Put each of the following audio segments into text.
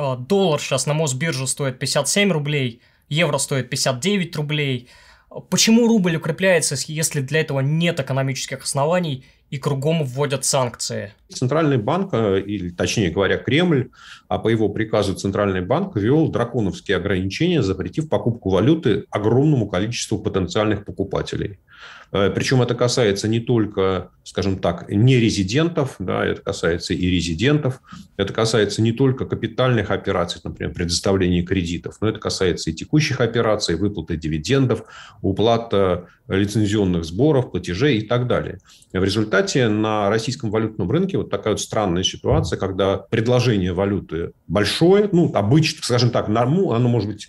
э, доллар сейчас на Мосбирже стоит 57 рублей, евро стоит 59 рублей. Почему рубль укрепляется, если для этого нет экономических оснований и кругом вводят санкции? Центральный банк, э, или точнее говоря, Кремль, а по его приказу Центральный банк ввел драконовские ограничения, запретив покупку валюты огромному количеству потенциальных покупателей. Э, Причем это касается не только, скажем так, нерезидентов, да, это касается и резидентов, это касается не только капитальных операций, например, предоставления кредитов, но это касается и текущих операций, выплаты дивидендов, уплата лицензионных сборов, платежей и так далее. В результате на российском валютном рынке вот такая вот странная ситуация, когда предложение валюты большое, ну, обычно, скажем так, норму, оно может быть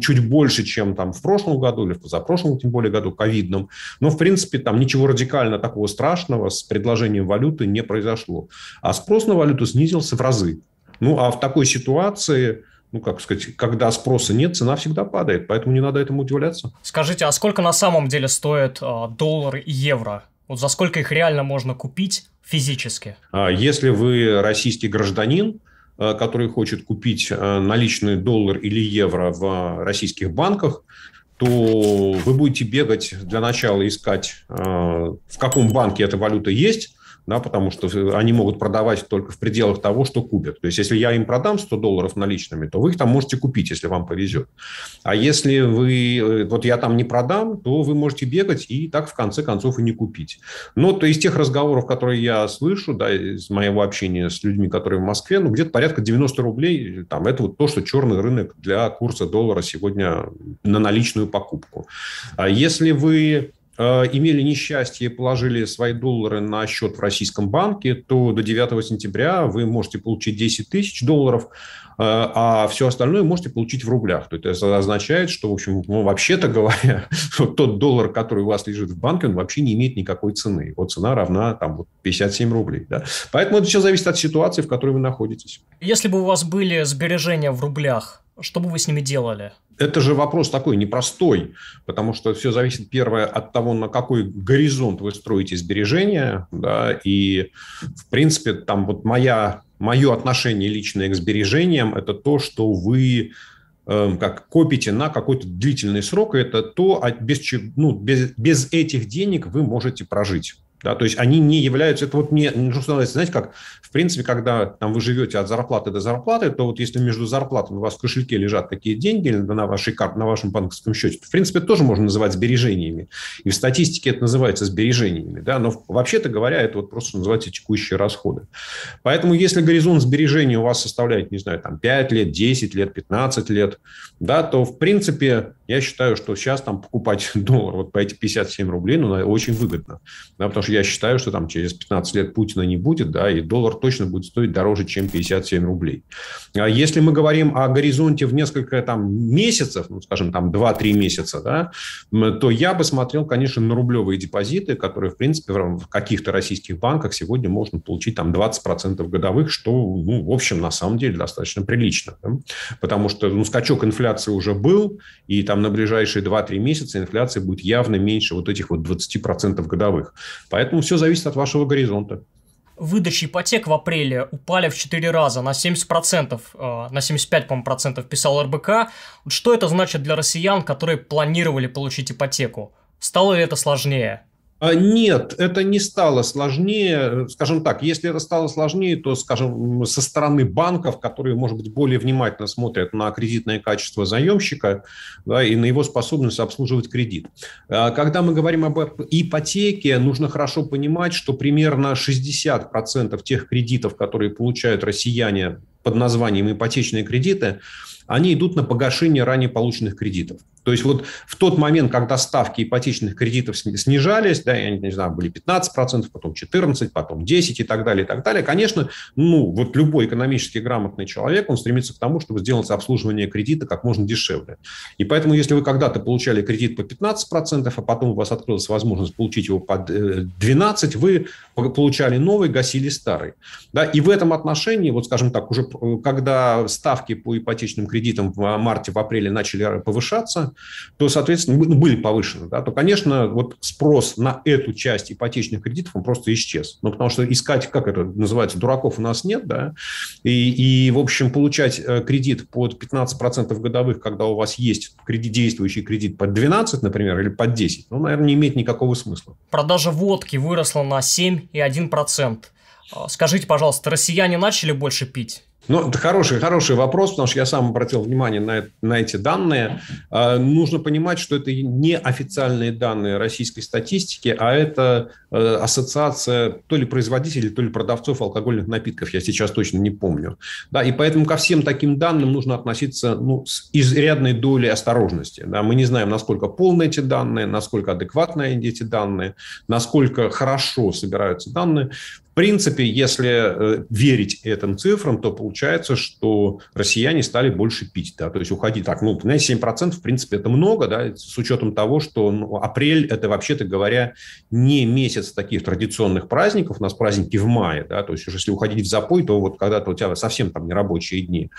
чуть больше, чем там в прошлом году или в позапрошлом, тем более году, ковидном, но, в принципе, там ничего радикально такого страшного с предложением валюты не произошло. А спрос на валюту снизился в разы. Ну, а в такой ситуации ну, как сказать, когда спроса нет, цена всегда падает, поэтому не надо этому удивляться. Скажите, а сколько на самом деле стоит э, доллар и евро? Вот за сколько их реально можно купить физически? А если вы российский гражданин, а, который хочет купить а, наличный доллар или евро в российских банках, то вы будете бегать для начала искать, в каком банке эта валюта есть, да, потому что они могут продавать только в пределах того, что купят. То есть, если я им продам 100 долларов наличными, то вы их там можете купить, если вам повезет. А если вы, э, вот я там не продам, то вы можете бегать и так в конце концов и не купить. Но то из тех разговоров, которые я слышу, да, из моего общения с людьми, которые в Москве, ну, где-то порядка 90 рублей, там, это вот то, что черный рынок для курса доллара сегодня на наличную покупку. А если вы Э, имели несчастье и положили свои доллары на счет в российском банке, то до 9 сентября вы можете получить 10 тысяч долларов, э, а все остальное можете получить в рублях. То есть это означает, что, в общем, ну, вообще-то говоря, тот доллар, который у вас лежит в банке, он вообще не имеет никакой цены. Его цена равна там, вот, 57 рублей. Да? Поэтому это все зависит от ситуации, в которой вы находитесь. Если бы у вас были сбережения в рублях, что бы вы с ними делали? Это же вопрос такой непростой, потому что все зависит, первое, от того, на какой горизонт вы строите сбережения. Да, и, в принципе, там вот моя, мое отношение личное к сбережениям – это то, что вы эм, как копите на какой-то длительный срок, и это то, без, ну, без, без этих денег вы можете прожить. Да, то есть они не являются, это вот не, ну, что знаете, как в принципе, когда там вы живете от зарплаты до зарплаты, то вот если между зарплатами у вас в кошельке лежат такие деньги на вашей карте, на вашем банковском счете, то, в принципе, это тоже можно называть сбережениями. И в статистике это называется сбережениями, да, но вообще-то говоря, это вот просто называется текущие расходы. Поэтому если горизонт сбережения у вас составляет, не знаю, там 5 лет, 10 лет, 15 лет, да, то, в принципе, я считаю, что сейчас там покупать доллар вот по эти 57 рублей, ну, очень выгодно, да, потому что я считаю, что там через 15 лет Путина не будет, да, и доллар точно будет стоить дороже, чем 57 рублей. А если мы говорим о горизонте в несколько там месяцев, ну, скажем, там 2-3 месяца, да, то я бы смотрел, конечно, на рублевые депозиты, которые, в принципе, в каких-то российских банках сегодня можно получить там 20% годовых, что, ну, в общем, на самом деле достаточно прилично. Да? Потому что, ну, скачок инфляции уже был, и там на ближайшие 2-3 месяца инфляция будет явно меньше вот этих вот 20% годовых. Поэтому Поэтому все зависит от вашего горизонта. Выдачи ипотек в апреле упали в 4 раза на 70%, э, на 75, по процентов писал РБК. Что это значит для россиян, которые планировали получить ипотеку? Стало ли это сложнее? А, нет, это не стало сложнее. Скажем так, если это стало сложнее, то, скажем, со стороны банков, которые, может быть, более внимательно смотрят на кредитное качество заемщика да, и на его способность обслуживать кредит. А, когда мы говорим об ипотеке, нужно хорошо понимать, что примерно 60% тех кредитов, которые получают россияне под названием ипотечные кредиты, они идут на погашение ранее полученных кредитов. То есть вот в тот момент, когда ставки ипотечных кредитов снижались, да, я не знаю, были 15%, потом 14%, потом 10% и так далее, и так далее, конечно, ну, вот любой экономически грамотный человек, он стремится к тому, чтобы сделать обслуживание кредита как можно дешевле. И поэтому, если вы когда-то получали кредит по 15%, а потом у вас открылась возможность получить его под 12%, э, вы получали новый, гасили старый. Да, и в этом отношении, вот скажем так, уже когда ставки по ипотечным кредитам в марте, в апреле начали повышаться, то, соответственно, ну, были повышены, да, то, конечно, вот спрос на эту часть ипотечных кредитов, он просто исчез. Ну, потому что искать, как это называется, дураков у нас нет, да, и, и в общем, получать э, кредит под 15% годовых, когда у вас есть кредит, действующий кредит под 12, например, или под 10, ну, наверное, не имеет никакого смысла. Продажа водки выросла на 7,1%. А, скажите, пожалуйста, россияне начали больше пить? Ну, это хороший, хороший вопрос, потому что я сам обратил внимание на, на эти данные. Э, нужно понимать, что это не официальные данные российской статистики, а это э, ассоциация то ли производителей, то ли продавцов алкогольных напитков. Я сейчас точно не помню. Да, и поэтому ко всем таким данным нужно относиться ну, с изрядной долей осторожности. Да. Мы не знаем, насколько полны эти данные, насколько адекватны эти данные, насколько хорошо собираются данные. В принципе, если э, верить этим цифрам, то получается, что россияне стали больше пить. Да? То есть уходить так, ну, знаете, 7% в принципе это много, да, с учетом того, что ну, апрель это, вообще-то говоря, не месяц таких традиционных праздников, у нас праздники в мае, да, то есть если уходить в запой, то вот когда-то у тебя совсем там нерабочие дни.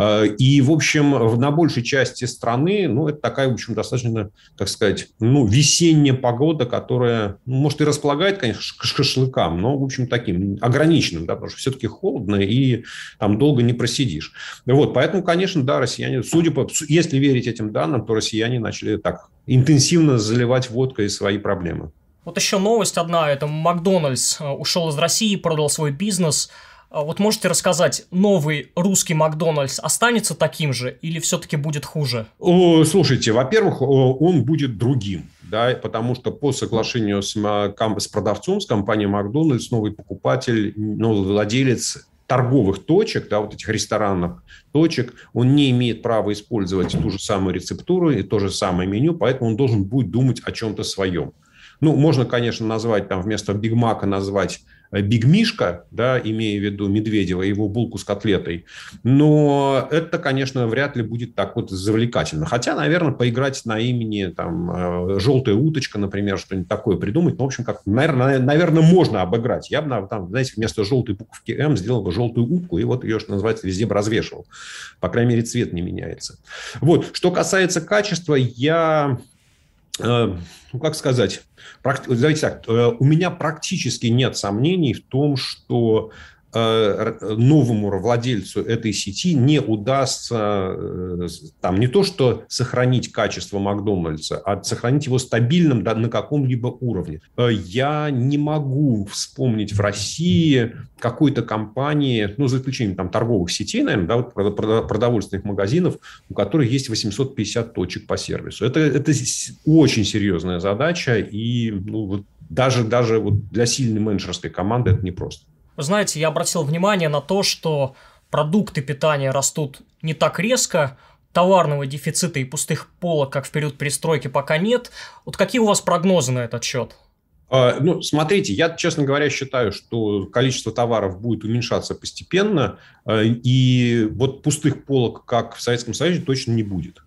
Э, и, в общем, на большей части страны, ну, это такая, в общем, достаточно, так сказать, ну, весенняя погода, которая, ну, может, и располагает, конечно, к шашлыкам, но, в общем, так таким ограниченным, да, потому что все-таки холодно и там долго не просидишь. Вот, поэтому, конечно, да, россияне, судя по, если верить этим данным, то россияне начали так интенсивно заливать водкой свои проблемы. Вот еще новость одна, это Макдональдс э, ушел из России, продал свой бизнес. А вот можете рассказать, новый русский Макдональдс останется таким же или все-таки будет хуже? Слушайте, во-первых, он будет другим да, потому что по соглашению с, с продавцом, с компанией Макдональдс, новый покупатель, новый владелец торговых точек, да, вот этих ресторанных точек, он не имеет права использовать ту же самую рецептуру и то же самое меню, поэтому он должен будет думать о чем-то своем. Ну, можно, конечно, назвать там вместо Биг Мака назвать Биг Мишка, да, имея в виду Медведева, его булку с котлетой. Но это, конечно, вряд ли будет так вот завлекательно. Хотя, наверное, поиграть на имени там э, «Желтая уточка», например, что-нибудь такое придумать, ну, в общем, как, наверное, наверное, можно обыграть. Я бы, там, знаете, вместо желтой буковки «М» сделал бы желтую утку, и вот ее, что называется, везде бы развешивал. По крайней мере, цвет не меняется. Вот. Что касается качества, я э, ну, как сказать, давайте так, э, у меня практически нет сомнений в том, что Э, новому владельцу этой сети не удастся э, там не то что сохранить качество Макдональдса, а сохранить его стабильным на каком-либо уровне. Э, я не могу вспомнить в России какой-то компании, ну, за исключением там торговых сетей, наверное, да, вот продовольственных магазинов, у которых есть 850 точек по сервису. Это, это очень серьезная задача, и ну, вот даже, даже вот для сильной менеджерской команды это непросто. Вы знаете, я обратил внимание на то, что продукты питания растут не так резко, товарного дефицита и пустых полок, как в период перестройки, пока нет. Вот какие у вас прогнозы на этот счет? А, ну, смотрите, я, честно говоря, считаю, что количество товаров будет уменьшаться постепенно, а, и вот пустых полок, как в Советском Союзе, точно не будет.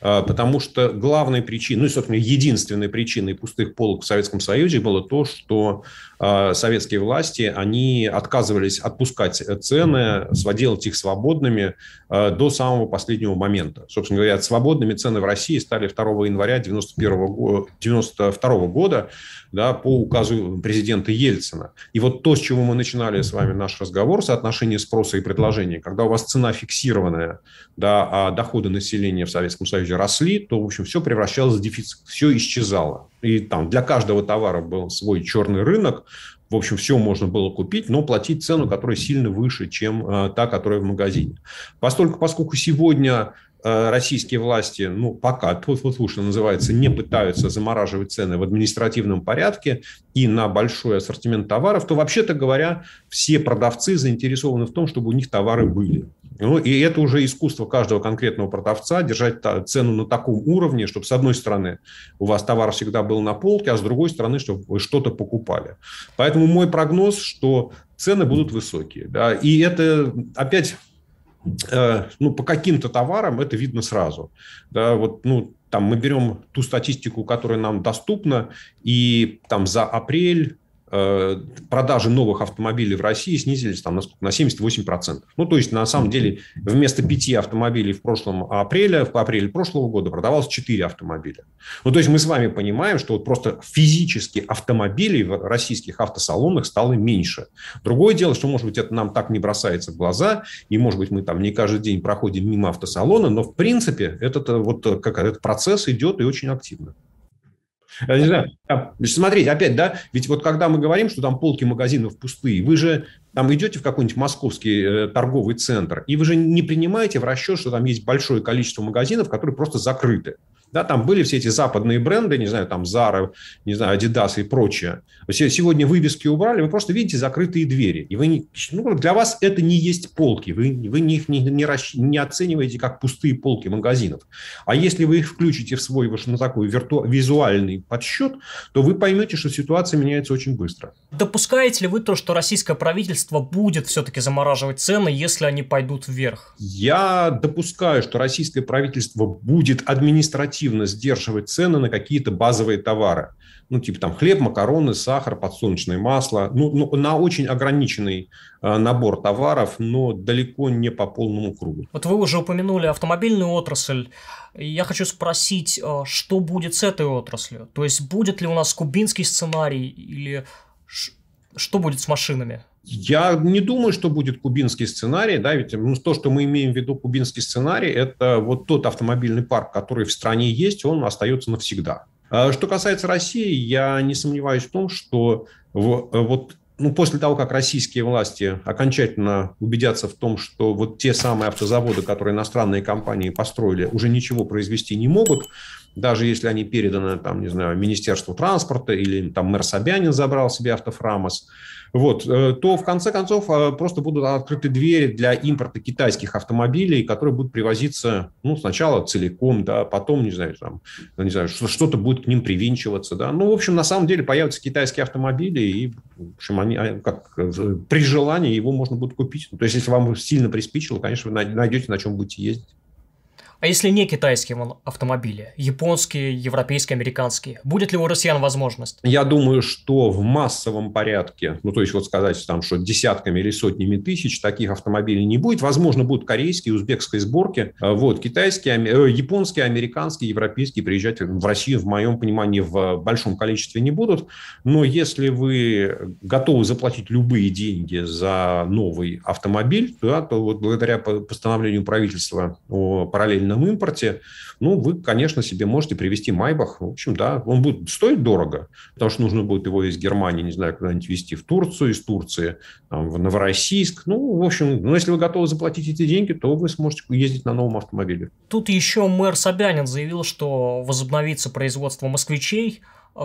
А, потому что главной причиной, ну и, собственно, единственной причиной пустых полок в Советском Союзе было то, что а, советские власти, они отказывались отпускать цены, делать их свободными а, до самого последнего момента. Собственно говоря, свободными цены в России стали 2 января 1992 года да, по указу президента Ельцина. И вот то, с чего мы начинали с вами наш разговор, соотношение спроса и предложения, когда у вас цена фиксированная, да, а доходы населения в Советском Союзе росли, то, в общем, все превращалось в дефицит, все исчезало. И там для каждого товара был свой черный рынок, в общем, все можно было купить, но платить цену, которая сильно выше, чем э, та, которая в магазине. Поскольку, поскольку сегодня э, российские власти, ну, пока, вот, вот, что называется, не пытаются замораживать цены в административном порядке и на большой ассортимент товаров, то, вообще-то говоря, все продавцы заинтересованы в том, чтобы у них товары были. Ну, и это уже искусство каждого конкретного продавца держать цену на таком уровне, чтобы с одной стороны у вас товар всегда был на полке, а с другой стороны, чтобы вы что-то покупали. Поэтому мой прогноз, что цены будут высокие. Да, и это опять э, ну, по каким-то товарам это видно сразу. Да, вот, ну, там мы берем ту статистику, которая нам доступна, и там за апрель продажи новых автомобилей в России снизились там, на, сколько? на 78%. Ну, то есть, на самом деле, вместо 5 автомобилей в прошлом апреле, в апреле прошлого года продавалось 4 автомобиля. Ну, то есть, мы с вами понимаем, что вот просто физически автомобилей в российских автосалонах стало меньше. Другое дело, что, может быть, это нам так не бросается в глаза, и, может быть, мы там не каждый день проходим мимо автосалона, но, в принципе, этот, вот, как, этот процесс идет и очень активно. Я не знаю. Смотрите, опять, да, ведь вот когда мы говорим, что там полки магазинов пустые, вы же там идете в какой-нибудь московский э, торговый центр, и вы же не принимаете в расчет, что там есть большое количество магазинов, которые просто закрыты. Да, там были все эти западные бренды, не знаю, там Zara, не знаю, Adidas и прочее. Сегодня вывески убрали, вы просто видите закрытые двери. И вы не, ну, для вас это не есть полки. Вы, вы их не, не, расщ... не оцениваете как пустые полки магазинов. А если вы их включите в свой ну, такой визуальный подсчет, то вы поймете, что ситуация меняется очень быстро. Допускаете ли вы то, что российское правительство будет все-таки замораживать цены, если они пойдут вверх? Я допускаю, что российское правительство будет административно сдерживать цены на какие-то базовые товары. Ну, типа там хлеб, макароны, сахар, подсолнечное масло. Ну, ну на очень ограниченный э, набор товаров, но далеко не по полному кругу. Вот вы уже упомянули автомобильную отрасль. Я хочу спросить, э, что будет с этой отраслью? То есть будет ли у нас кубинский сценарий или что будет с машинами? Я не думаю, что будет кубинский сценарий, да, ведь ну, то, что мы имеем в виду кубинский сценарий, это вот тот автомобильный парк, который в стране есть, он остается навсегда. А что касается России, я не сомневаюсь в том, что в, вот ну, после того, как российские власти окончательно убедятся в том, что вот те самые автозаводы, которые иностранные компании построили, уже ничего произвести не могут, даже если они переданы, там, не знаю, Министерству транспорта или там мэр Собянин забрал себе автофрамос, вот, э, то в конце концов э, просто будут открыты двери для импорта китайских автомобилей, которые будут привозиться, ну, сначала целиком, да, потом, не знаю, там, не знаю, что-то будет к ним привинчиваться, да. Ну, в общем, на самом деле появятся китайские автомобили, и, в общем, они, как, при желании его можно будет купить. То есть, если вам сильно приспичило, конечно, вы найдете, на чем будете ездить. А если не китайские автомобили, японские, европейские, американские, будет ли у россиян возможность? Я думаю, что в массовом порядке, ну то есть вот сказать там, что десятками или сотнями тысяч таких автомобилей не будет. Возможно, будут корейские, узбекской сборки. А вот, китайские, э, японские, американские, европейские приезжать в Россию, в моем понимании, в большом количестве не будут. Но если вы готовы заплатить любые деньги за новый автомобиль, да, то вот благодаря постановлению правительства о параллельном параллельном импорте, ну, вы, конечно, себе можете привезти Майбах. В общем, да, он будет стоить дорого, потому что нужно будет его из Германии, не знаю, куда-нибудь везти в Турцию, из Турции там, в Новороссийск. Ну, в общем, ну, если вы готовы заплатить эти деньги, то вы сможете ездить на новом автомобиле. Тут еще мэр Собянин заявил, что возобновится производство москвичей.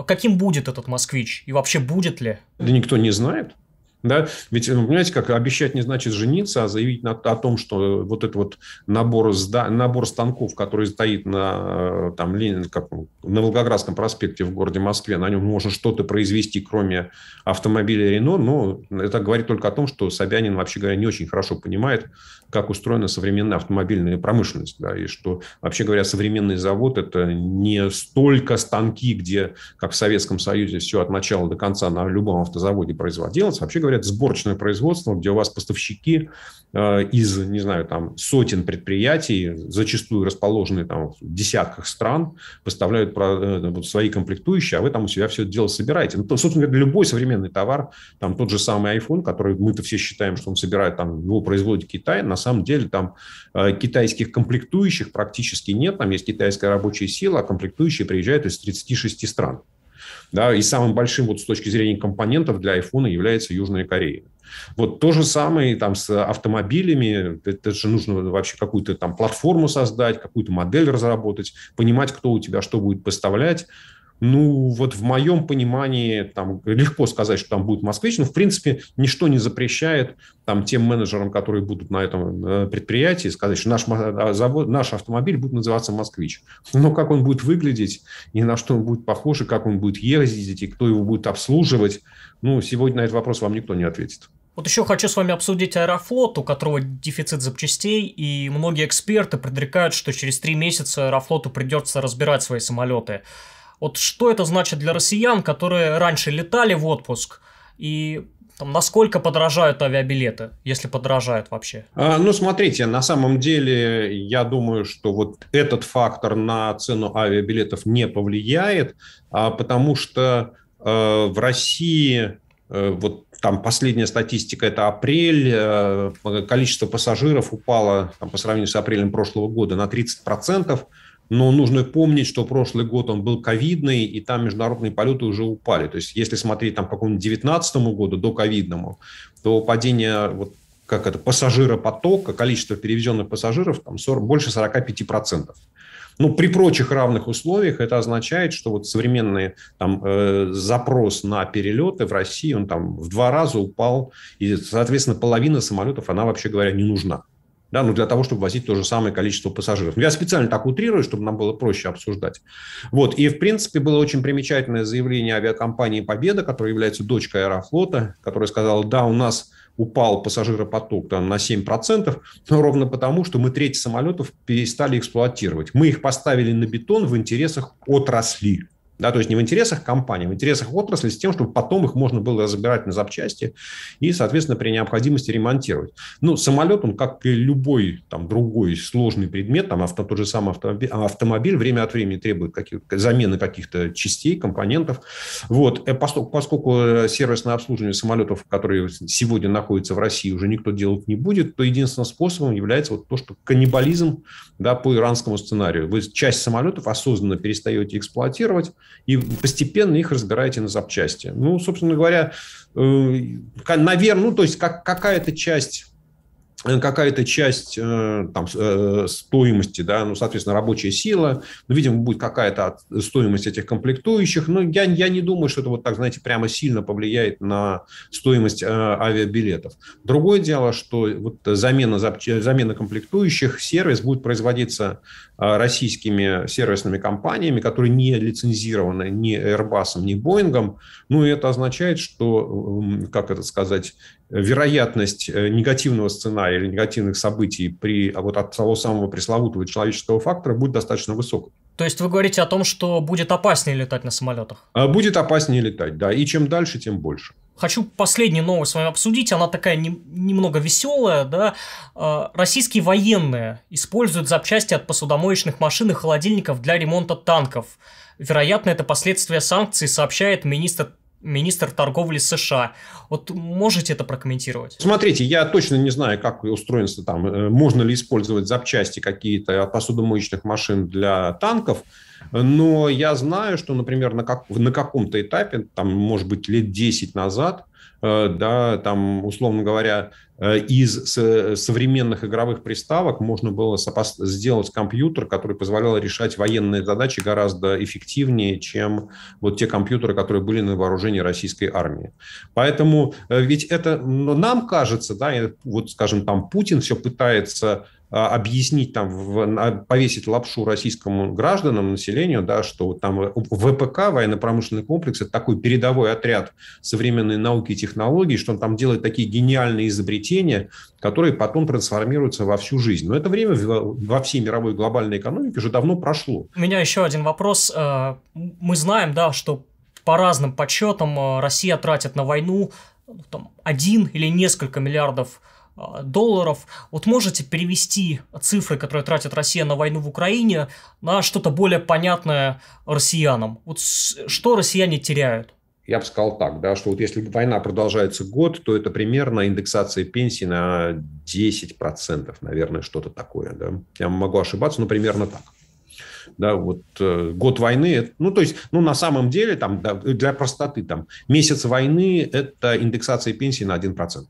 Каким будет этот москвич? И вообще будет ли? Да никто не знает. Да? Ведь, ну, понимаете, как обещать не значит жениться, а заявить на, о том, что вот этот вот набор, сда, набор станков, который стоит на, э, там, Ленин, как, на Волгоградском проспекте в городе Москве, на нем можно что-то произвести, кроме автомобиля Рено, но это говорит только о том, что Собянин, вообще говоря, не очень хорошо понимает, как устроена современная автомобильная промышленность, да, и что, вообще говоря, современный завод – это не столько станки, где, как в Советском Союзе, все от начала до конца на любом автозаводе производилось. Вообще говоря, это сборочное производство, где у вас поставщики э, из, не знаю, там, сотен предприятий, зачастую расположенные там в десятках стран, поставляют э, свои комплектующие, а вы там у себя все это дело собираете. Ну, то, собственно говоря, любой современный товар, там тот же самый iPhone, который мы-то все считаем, что он собирает, там, его производит Китай, на самом деле там э, китайских комплектующих практически нет. Там есть китайская рабочая сила, а комплектующие приезжают из 36 стран. Да, и самым большим вот с точки зрения компонентов для iPhone является Южная Корея. Вот то же самое там с автомобилями. Это же нужно вообще какую-то там платформу создать, какую-то модель разработать, понимать, кто у тебя что будет поставлять. Ну, вот в моем понимании, там легко сказать, что там будет москвич, но, в принципе, ничто не запрещает там тем менеджерам, которые будут на этом э, предприятии, сказать, что наш, а, завод, наш автомобиль будет называться москвич. Но как он будет выглядеть, и на что он будет похож, и как он будет ездить, и кто его будет обслуживать, ну, сегодня на этот вопрос вам никто не ответит. Вот еще хочу с вами обсудить Аэрофлот, у которого дефицит запчастей, и многие эксперты предрекают, что через три месяца Аэрофлоту придется разбирать свои самолеты. Вот что это значит для россиян, которые раньше летали в отпуск, и там, насколько подорожают авиабилеты, если подорожают вообще? А, ну, смотрите, на самом деле, я думаю, что вот этот фактор на цену авиабилетов не повлияет, а, потому что а, в России э, вот там последняя статистика – это апрель, э, количество пассажиров упало там, по сравнению с апрелем прошлого года на 30%, но нужно помнить, что прошлый год он был ковидный, и там международные полеты уже упали. То есть, если смотреть там, к какому-нибудь 2019 году, до ковидному, то падение вот, как это, пассажиропотока, количество перевезенных пассажиров там 40, больше 45%. Ну, при прочих равных условиях это означает, что вот современный там, э, запрос на перелеты в России, он там в два раза упал, и, соответственно, половина самолетов, она, вообще говоря, не нужна да, ну, для того, чтобы возить то же самое количество пассажиров. Я специально так утрирую, чтобы нам было проще обсуждать. Вот, и, в принципе, было очень примечательное заявление авиакомпании «Победа», которая является дочкой Аэрофлота, которая сказала, да, у нас упал пассажиропоток там, на 7%, но ровно потому, что мы треть самолетов перестали эксплуатировать. Мы их поставили на бетон в интересах отрасли. Да, то есть не в интересах компании, а в интересах отрасли с тем, чтобы потом их можно было разбирать на запчасти и, соответственно, при необходимости ремонтировать. Ну, самолет, он как и любой там, другой сложный предмет, там, авто, тот же самый автомобиль, автомобиль время от времени требует каких, замены каких-то частей, компонентов. Вот. Э, поскольку, поскольку э, сервисное обслуживание самолетов, которые сегодня находятся в России, уже никто делать не будет, то единственным способом является вот то, что каннибализм да, по иранскому сценарию. Вы часть самолетов осознанно перестаете эксплуатировать, и постепенно их разбираете на запчасти. Ну, собственно говоря, э, наверное, ну, то есть как, какая-то часть какая-то часть э, там, э, стоимости, да, ну, соответственно, рабочая сила, ну, видимо, будет какая-то стоимость этих комплектующих, но я, я не думаю, что это вот так, знаете, прямо сильно повлияет на стоимость авиабилетов. Другое дело, что вот замена, замена комплектующих, сервис будет производиться российскими сервисными компаниями, которые не лицензированы ни Airbus, ни Boeing, ну, и это означает, что, как это сказать, вероятность э, негативного сценария или негативных событий при, а вот от того самого пресловутого человеческого фактора будет достаточно высокой. То есть вы говорите о том, что будет опаснее летать на самолетах? А, будет опаснее летать, да. И чем дальше, тем больше. Хочу последнюю новость с вами обсудить. Она такая не, немного веселая, да. А, российские военные используют запчасти от посудомоечных машин и холодильников для ремонта танков. Вероятно, это последствия санкций, сообщает министр министр торговли США. Вот можете это прокомментировать? Смотрите, я точно не знаю, как устроен там, э, можно ли использовать запчасти какие-то от посудомоечных машин для танков, но я знаю, что, например, на, как, на каком-то этапе, там, может быть, лет 10 назад, да, там, условно говоря, э, из современных игровых приставок можно было сделать компьютер, который позволял решать военные задачи гораздо эффективнее, чем вот те компьютеры, которые были на вооружении российской армии. Поэтому э, ведь это нам кажется, да, вот, скажем, там Путин все пытается объяснить, там, повесить лапшу российскому гражданам, населению, да, что там ВПК, военно-промышленный комплекс, это такой передовой отряд современной науки и технологий, что он там делает такие гениальные изобретения, которые потом трансформируются во всю жизнь. Но это время во всей мировой глобальной экономике уже давно прошло. У меня еще один вопрос. Э, мы знаем, да, что по разным подсчетам э, Россия тратит на войну ну, там, один или несколько миллиардов а, долларов. Вот можете перевести цифры, которые тратит Россия на войну в Украине, на что-то более понятное россиянам? Вот что россияне теряют? Я бы сказал так, да, что вот если война продолжается год, то это примерно индексация пенсии на 10%, наверное, что-то такое. Да. Я могу ошибаться, но примерно так да, вот э, год войны, ну, то есть, ну, на самом деле, там, да, для простоты, там, месяц войны – это индексация пенсии на 1%.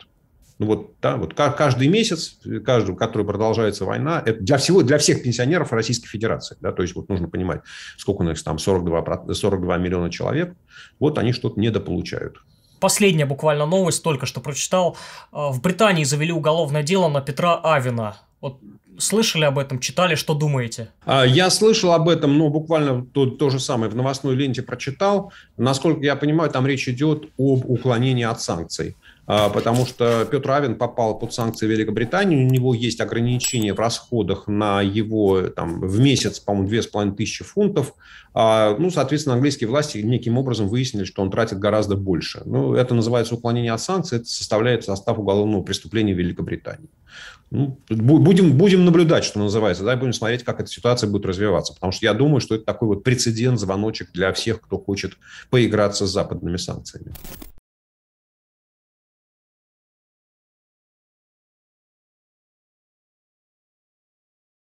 Ну вот, да, вот каждый месяц, каждый, который продолжается война, это для, всего, для всех пенсионеров Российской Федерации. Да, то есть вот нужно понимать, сколько у них там 42, 42 миллиона человек, вот они что-то недополучают. Последняя буквально новость, только что прочитал. А, в Британии завели уголовное дело на Петра Авина. Вот слышали об этом, читали, что думаете? А, я слышал об этом, но буквально то, то же самое в новостной ленте прочитал. Насколько я понимаю, там речь идет об уклонении от санкций. а, потому что Петр Авен попал под санкции Великобритании, у него есть ограничения в расходах на его там, в месяц, по-моему, 2500 фунтов. А, ну, соответственно, английские власти неким образом выяснили, что он тратит гораздо больше. Ну, это называется уклонение от санкций, это составляет состав уголовного преступления Великобритании. Ну, будем, будем наблюдать, что называется, да, будем смотреть, как эта ситуация будет развиваться. Потому что я думаю, что это такой вот прецедент, звоночек для всех, кто хочет поиграться с западными санкциями.